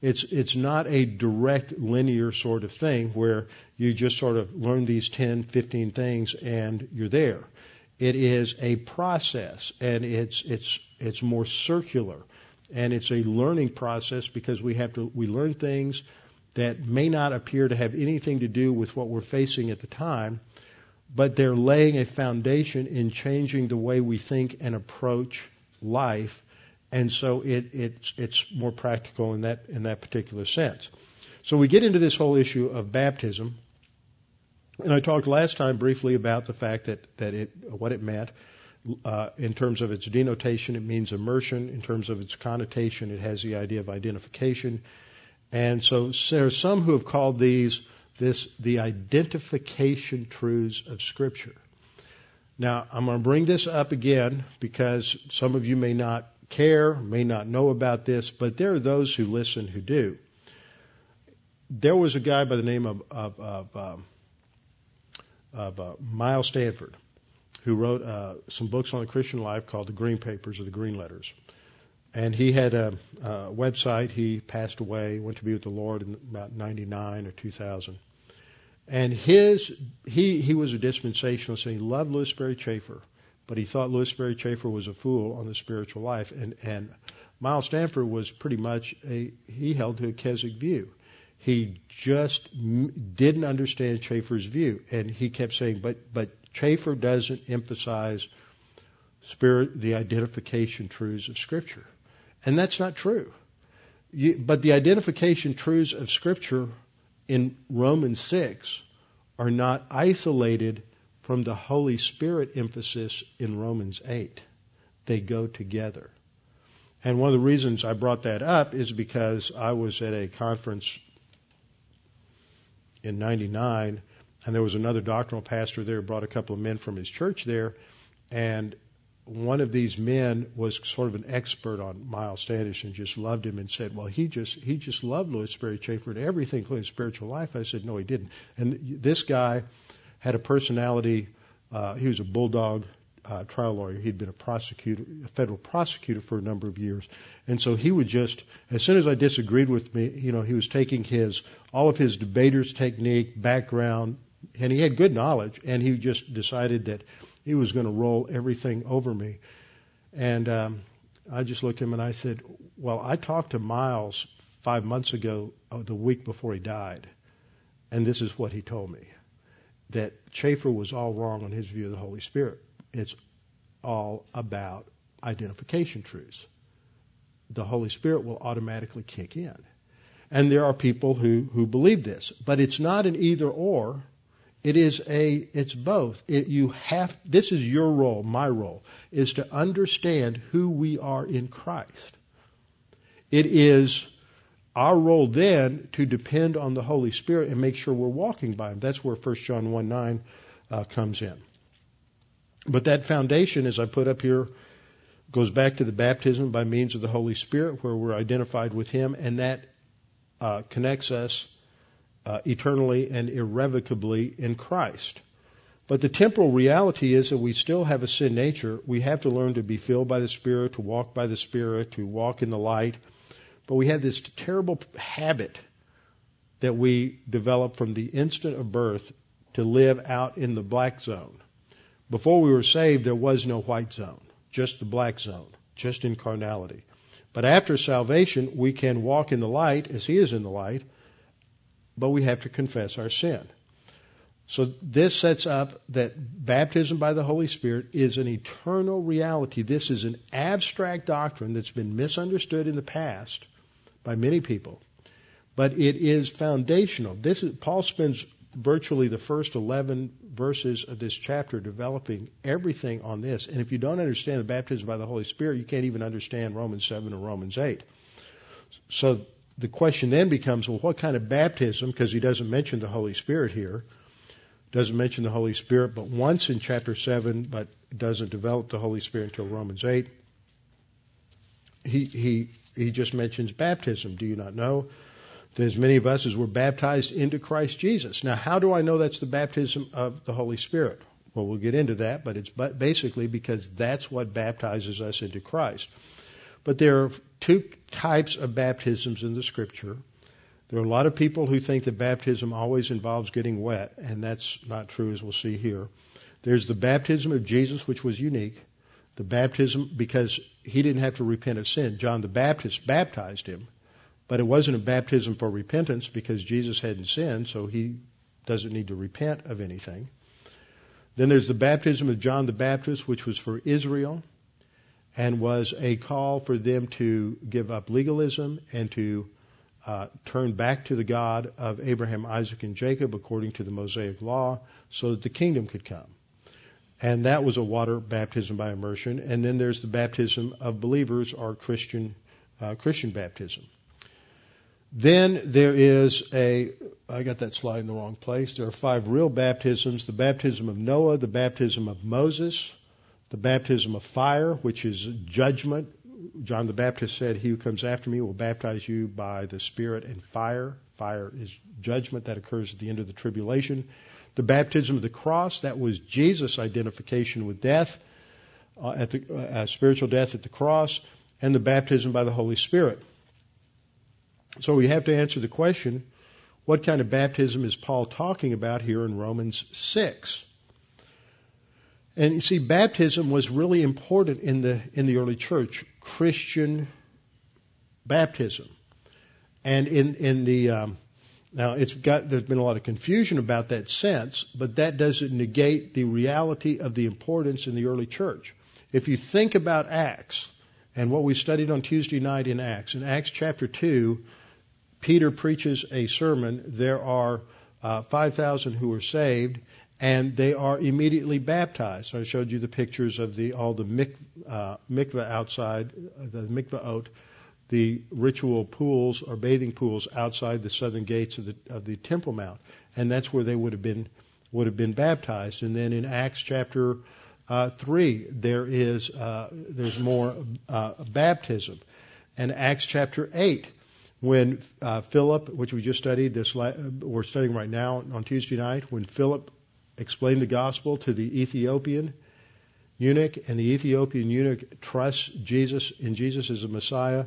it's it's not a direct linear sort of thing where you just sort of learn these 10, 15 things and you're there. It is a process, and it's it's it's more circular, and it's a learning process because we have to we learn things that may not appear to have anything to do with what we're facing at the time, but they're laying a foundation in changing the way we think and approach life, and so it, it's it's more practical in that in that particular sense. So we get into this whole issue of baptism, and I talked last time briefly about the fact that, that it, what it meant. Uh, in terms of its denotation, it means immersion. In terms of its connotation, it has the idea of identification. And so there are some who have called these this the identification truths of Scripture. Now, I'm going to bring this up again because some of you may not care, may not know about this, but there are those who listen who do. There was a guy by the name of, of, of um, of uh, Miles Stanford, who wrote uh, some books on the Christian life called the Green Papers or the Green Letters. And he had a, a website. He passed away, went to be with the Lord in about 99 or 2000. And his, he, he was a dispensationalist and he loved Lewis Sperry Chafer, but he thought Lewis Sperry Chafer was a fool on the spiritual life. And, and Miles Stanford was pretty much a, he held to a Keswick view. He just didn't understand Chafer's view, and he kept saying, "But but Chafer doesn't emphasize spirit, the identification truths of Scripture," and that's not true. You, but the identification truths of Scripture in Romans six are not isolated from the Holy Spirit emphasis in Romans eight. They go together. And one of the reasons I brought that up is because I was at a conference in 99, and there was another doctrinal pastor there who brought a couple of men from his church there, and one of these men was sort of an expert on Miles Standish and just loved him and said, "Well, he just he just loved Lewis Sperry Chafer and everything, including spiritual life." I said, "No, he didn't." And this guy had a personality. Uh, he was a bulldog uh, trial lawyer. He'd been a prosecutor, a federal prosecutor for a number of years, and so he would just, as soon as I disagreed with me, you know, he was taking his all of his debater's technique, background, and he had good knowledge, and he just decided that he was going to roll everything over me, and um, I just looked at him and I said, "Well, I talked to Miles five months ago, uh, the week before he died, and this is what he told me." That Chafer was all wrong on his view of the Holy Spirit it's all about identification truths. The Holy Spirit will automatically kick in. And there are people who, who believe this. But it's not an either or, It is a, it's both. It, you have, this is your role, my role, is to understand who we are in Christ. It is our role then to depend on the Holy Spirit and make sure we're walking by Him. That's where 1 John 1 9 uh, comes in. But that foundation, as I put up here, goes back to the baptism by means of the Holy Spirit, where we're identified with Him, and that uh, connects us uh, eternally and irrevocably in Christ. But the temporal reality is that we still have a sin nature. We have to learn to be filled by the Spirit, to walk by the Spirit, to walk in the light. But we have this terrible habit that we develop from the instant of birth to live out in the black zone. Before we were saved, there was no white zone, just the black zone, just in carnality. But after salvation, we can walk in the light as He is in the light, but we have to confess our sin. So this sets up that baptism by the Holy Spirit is an eternal reality. This is an abstract doctrine that's been misunderstood in the past by many people, but it is foundational. This is, Paul spends virtually the first 11 verses of this chapter developing everything on this. And if you don't understand the baptism by the Holy Spirit, you can't even understand Romans 7 or Romans 8. So the question then becomes, well, what kind of baptism? Because he doesn't mention the Holy Spirit here. Doesn't mention the Holy Spirit, but once in chapter 7, but doesn't develop the Holy Spirit until Romans 8. He, he, he just mentions baptism. Do you not know that as many of us as were baptized into Christ Jesus? Now, how do I know that's the baptism of the Holy Spirit? Well, we'll get into that, but it's basically because that's what baptizes us into Christ. But there are two types of baptisms in the scripture. There are a lot of people who think that baptism always involves getting wet, and that's not true as we'll see here. There's the baptism of Jesus, which was unique. The baptism, because he didn't have to repent of sin. John the Baptist baptized him, but it wasn't a baptism for repentance because Jesus hadn't sinned, so he doesn't need to repent of anything. Then there's the baptism of John the Baptist, which was for Israel and was a call for them to give up legalism and to uh, turn back to the God of Abraham, Isaac, and Jacob according to the Mosaic law so that the kingdom could come. And that was a water baptism by immersion. And then there's the baptism of believers or Christian, uh, Christian baptism. Then there is a, I got that slide in the wrong place. There are five real baptisms the baptism of Noah, the baptism of Moses, the baptism of fire, which is judgment. John the Baptist said, He who comes after me will baptize you by the Spirit and fire. Fire is judgment that occurs at the end of the tribulation. The baptism of the cross, that was Jesus' identification with death, uh, at the uh, spiritual death at the cross, and the baptism by the Holy Spirit. So we have to answer the question what kind of baptism is Paul talking about here in Romans 6? And you see, baptism was really important in the in the early church, Christian baptism, and in in the um, now it's got there's been a lot of confusion about that sense, but that doesn't negate the reality of the importance in the early church. If you think about Acts and what we studied on Tuesday night in Acts, in Acts chapter two, Peter preaches a sermon. There are uh, 5,000 who are saved, and they are immediately baptized. So I showed you the pictures of the all the mik, uh, outside, the mikvaot, the ritual pools or bathing pools outside the southern gates of the of the Temple Mount, and that's where they would have been would have been baptized. And then in Acts chapter uh, three, there is uh, there's more uh, baptism, and Acts chapter eight when uh, Philip, which we just studied this, we're studying right now on Tuesday night, when Philip explained the gospel to the Ethiopian eunuch, and the Ethiopian eunuch trusts Jesus in Jesus as a Messiah.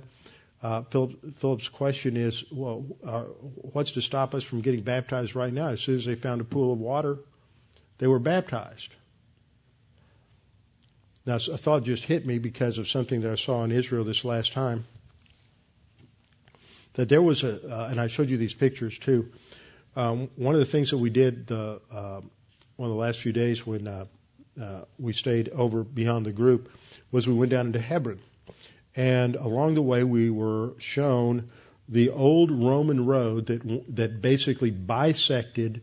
Uh, Philip, Philip's question is, well, uh, what's to stop us from getting baptized right now? As soon as they found a pool of water, they were baptized. Now, a thought just hit me because of something that I saw in Israel this last time. That there was a, uh, and I showed you these pictures too. Um, one of the things that we did the uh, one of the last few days when uh, uh, we stayed over beyond the group was we went down into Hebron. And along the way, we were shown the old Roman road that that basically bisected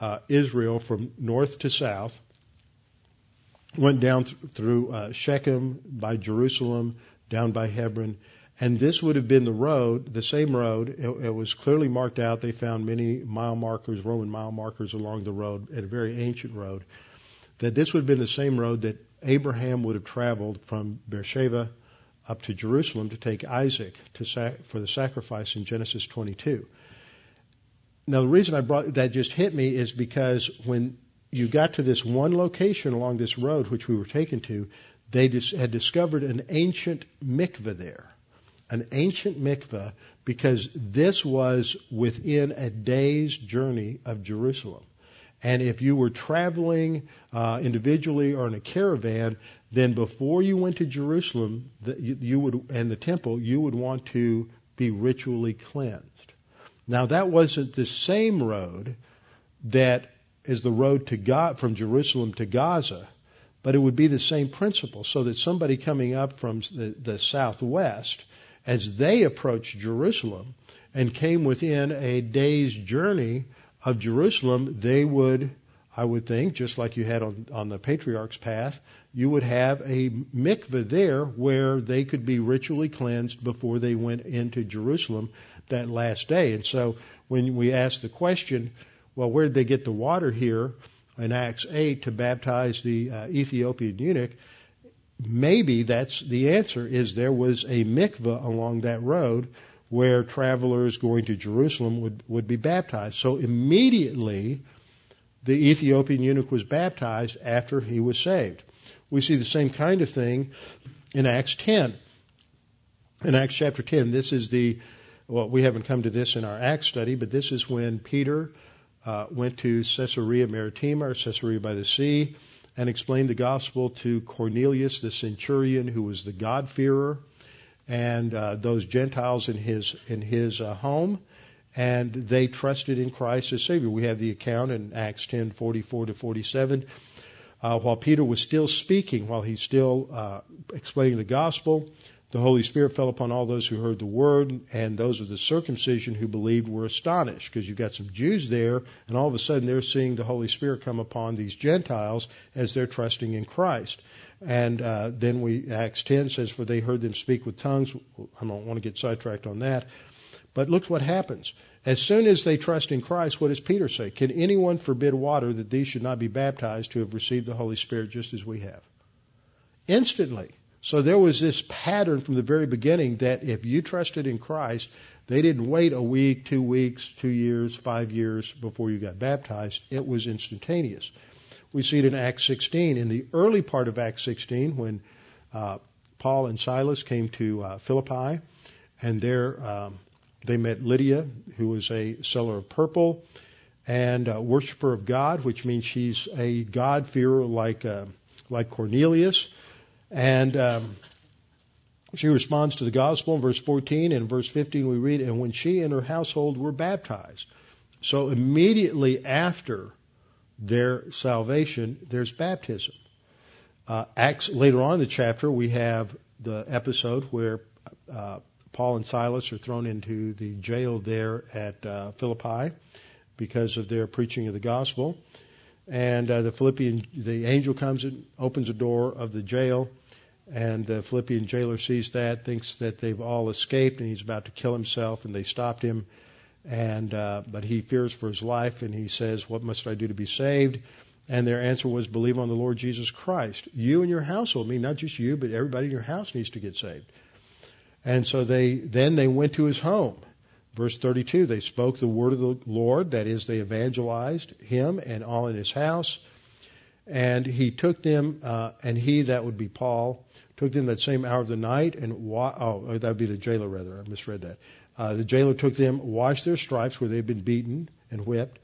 uh, Israel from north to south, went down th- through uh, Shechem, by Jerusalem, down by Hebron, and this would have been the road, the same road. It, it, was clearly marked out. They found many mile markers, Roman mile markers along the road, at a very ancient road. That this would have been the same road that Abraham would have traveled from Beersheba up to Jerusalem to take Isaac to sac- for the sacrifice in Genesis 22. Now, the reason I brought that just hit me is because when you got to this one location along this road, which we were taken to, they just had discovered an ancient mikveh there an ancient mikveh because this was within a day's journey of Jerusalem. And if you were traveling uh, individually or in a caravan, then before you went to Jerusalem, you, would and the temple, you would want to be ritually cleansed. Now that wasn't the same road that is the road to God from Jerusalem to Gaza, but it would be the same principle. So that somebody coming up from the, the southwest as they approached Jerusalem and came within a day's journey of Jerusalem, they would, I would think, just like you had on, on the patriarch's path, you would have a mikveh there where they could be ritually cleansed before they went into Jerusalem that last day. And so when we ask the question, well, where did they get the water here in Acts 8 to baptize the uh, Ethiopian eunuch? maybe that's the answer is there was a mikveh along that road where travelers going to Jerusalem would, would be baptized. So immediately the Ethiopian eunuch was baptized after he was saved. We see the same kind of thing in Acts 10. In Acts chapter 10, this is the, well, we haven't come to this in our Acts study, but this is when Peter uh, went to Caesarea Maritima or Caesarea by the Sea and explained the gospel to Cornelius, the centurion, who was the God-fearer, and uh, those Gentiles in his in his uh, home, and they trusted in Christ as Savior. We have the account in Acts 10:44 to 47. Uh, while Peter was still speaking, while he's still uh, explaining the gospel, the Holy Spirit fell upon all those who heard the word, and those of the circumcision who believed were astonished because you've got some Jews there, and all of a sudden they're seeing the Holy Spirit come upon these Gentiles as they're trusting in Christ. And uh, then we Acts 10 says, "For they heard them speak with tongues." I don't want to get sidetracked on that, but look what happens. As soon as they trust in Christ, what does Peter say? Can anyone forbid water that these should not be baptized to have received the Holy Spirit just as we have? Instantly. So there was this pattern from the very beginning that if you trusted in Christ, they didn't wait a week, two weeks, two years, five years before you got baptized. It was instantaneous. We see it in Acts 16. In the early part of Acts 16, when uh, Paul and Silas came to uh, Philippi, and there um, they met Lydia, who was a seller of purple and a worshiper of God, which means she's a God-fearer like uh, like Cornelius. And um, she responds to the gospel in verse 14. And verse 15, we read, And when she and her household were baptized. So immediately after their salvation, there's baptism. Uh, Acts later on in the chapter, we have the episode where uh, Paul and Silas are thrown into the jail there at uh, Philippi because of their preaching of the gospel. And uh, the Philippian, the angel comes and opens the door of the jail, and the Philippian jailer sees that, thinks that they've all escaped, and he's about to kill himself, and they stopped him. And uh, but he fears for his life, and he says, "What must I do to be saved?" And their answer was, "Believe on the Lord Jesus Christ. You and your household, I mean not just you, but everybody in your house needs to get saved." And so they then they went to his home. Verse 32, they spoke the word of the Lord, that is, they evangelized him and all in his house. And he took them, uh, and he, that would be Paul, took them that same hour of the night and wa- oh, that would be the jailer rather. I misread that. Uh, the jailer took them, washed their stripes where they had been beaten and whipped,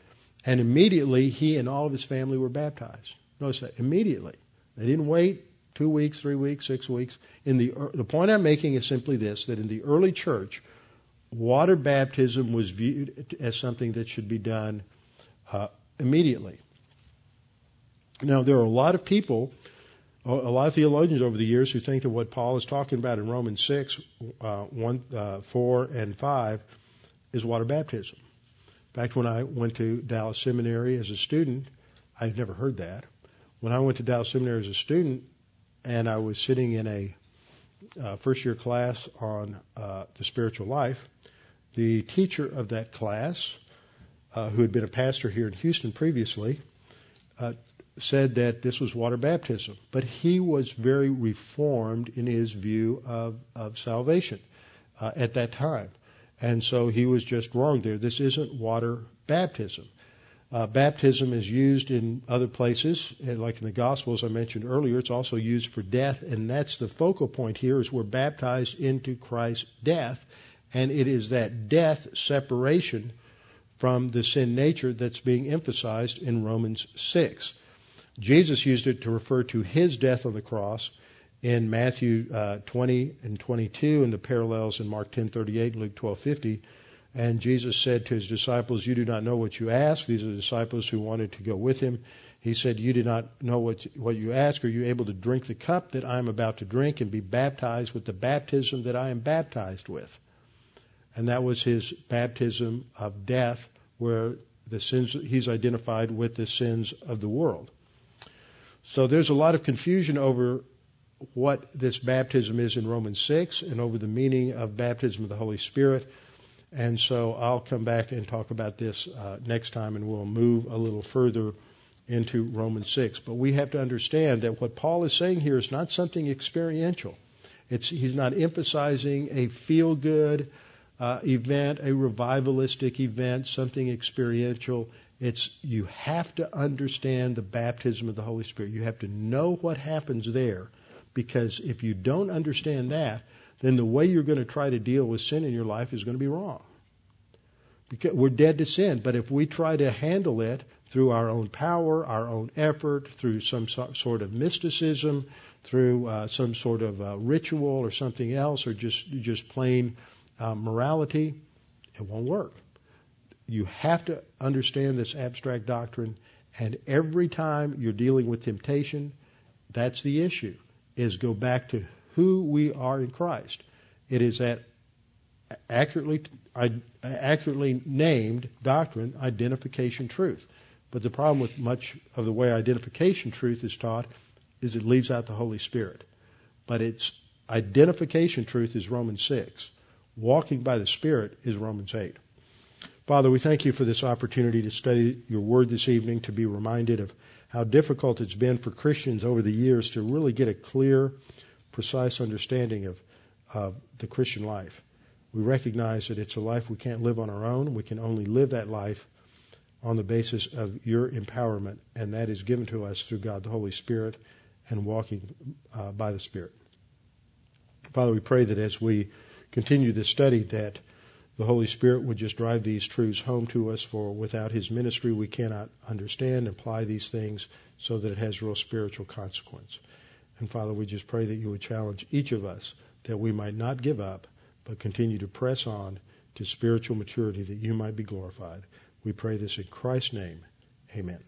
and immediately he and all of his family were baptized. Notice that immediately. They didn't wait two weeks, three weeks, six weeks. In the the point I'm making is simply this: that in the early church, water baptism was viewed as something that should be done uh, immediately. Now, there are a lot of people a lot of theologians over the years who think that what Paul is talking about in Romans 6, uh, 1, uh, 4, and 5 is water baptism. In fact, when I went to Dallas Seminary as a student, I had never heard that. When I went to Dallas Seminary as a student, and I was sitting in a uh, first year class on uh, the spiritual life, the teacher of that class, uh, who had been a pastor here in Houston previously, uh, said that this was water baptism. But he was very reformed in his view of, of salvation uh, at that time. And so he was just wrong there. This isn't water baptism. Uh, baptism is used in other places, like in the Gospels I mentioned earlier. It's also used for death, and that's the focal point here: is we're baptized into Christ's death, and it is that death separation from the sin nature that's being emphasized in Romans six. Jesus used it to refer to his death on the cross in Matthew uh, 20 and 22, and the parallels in Mark 10:38 and Luke 12:50 and Jesus said to his disciples, You do not know what you ask. These are the disciples who wanted to go with him. He said, You do not know what, what you ask. Are you able to drink the cup that I am about to drink and be baptized with the baptism that I am baptized with? And that was his baptism of death, where the sins, he's identified with the sins of the world. So there's a lot of confusion over what this baptism is in Romans 6 and over the meaning of baptism of the Holy Spirit. And so I'll come back and talk about this uh, next time, and we'll move a little further into Romans 6. But we have to understand that what Paul is saying here is not something experiential. It's, he's not emphasizing a feel good uh, event, a revivalistic event, something experiential. It's you have to understand the baptism of the Holy Spirit. You have to know what happens there, because if you don't understand that, then the way you're going to try to deal with sin in your life is going to be wrong. We're dead to sin, but if we try to handle it through our own power, our own effort, through some sort of mysticism, through uh, some sort of uh, ritual or something else, or just just plain uh, morality, it won't work. You have to understand this abstract doctrine, and every time you're dealing with temptation, that's the issue: is go back to who we are in Christ. It is that accurately accurately named doctrine, identification truth. But the problem with much of the way identification truth is taught is it leaves out the Holy Spirit. But its identification truth is Romans 6. Walking by the Spirit is Romans 8. Father, we thank you for this opportunity to study your word this evening, to be reminded of how difficult it's been for Christians over the years to really get a clear precise understanding of, of the Christian life. We recognize that it's a life we can't live on our own. We can only live that life on the basis of your empowerment, and that is given to us through God the Holy Spirit and walking uh, by the Spirit. Father, we pray that as we continue this study, that the Holy Spirit would just drive these truths home to us, for without His ministry, we cannot understand and apply these things so that it has real spiritual consequence. And Father, we just pray that you would challenge each of us that we might not give up, but continue to press on to spiritual maturity that you might be glorified. We pray this in Christ's name. Amen.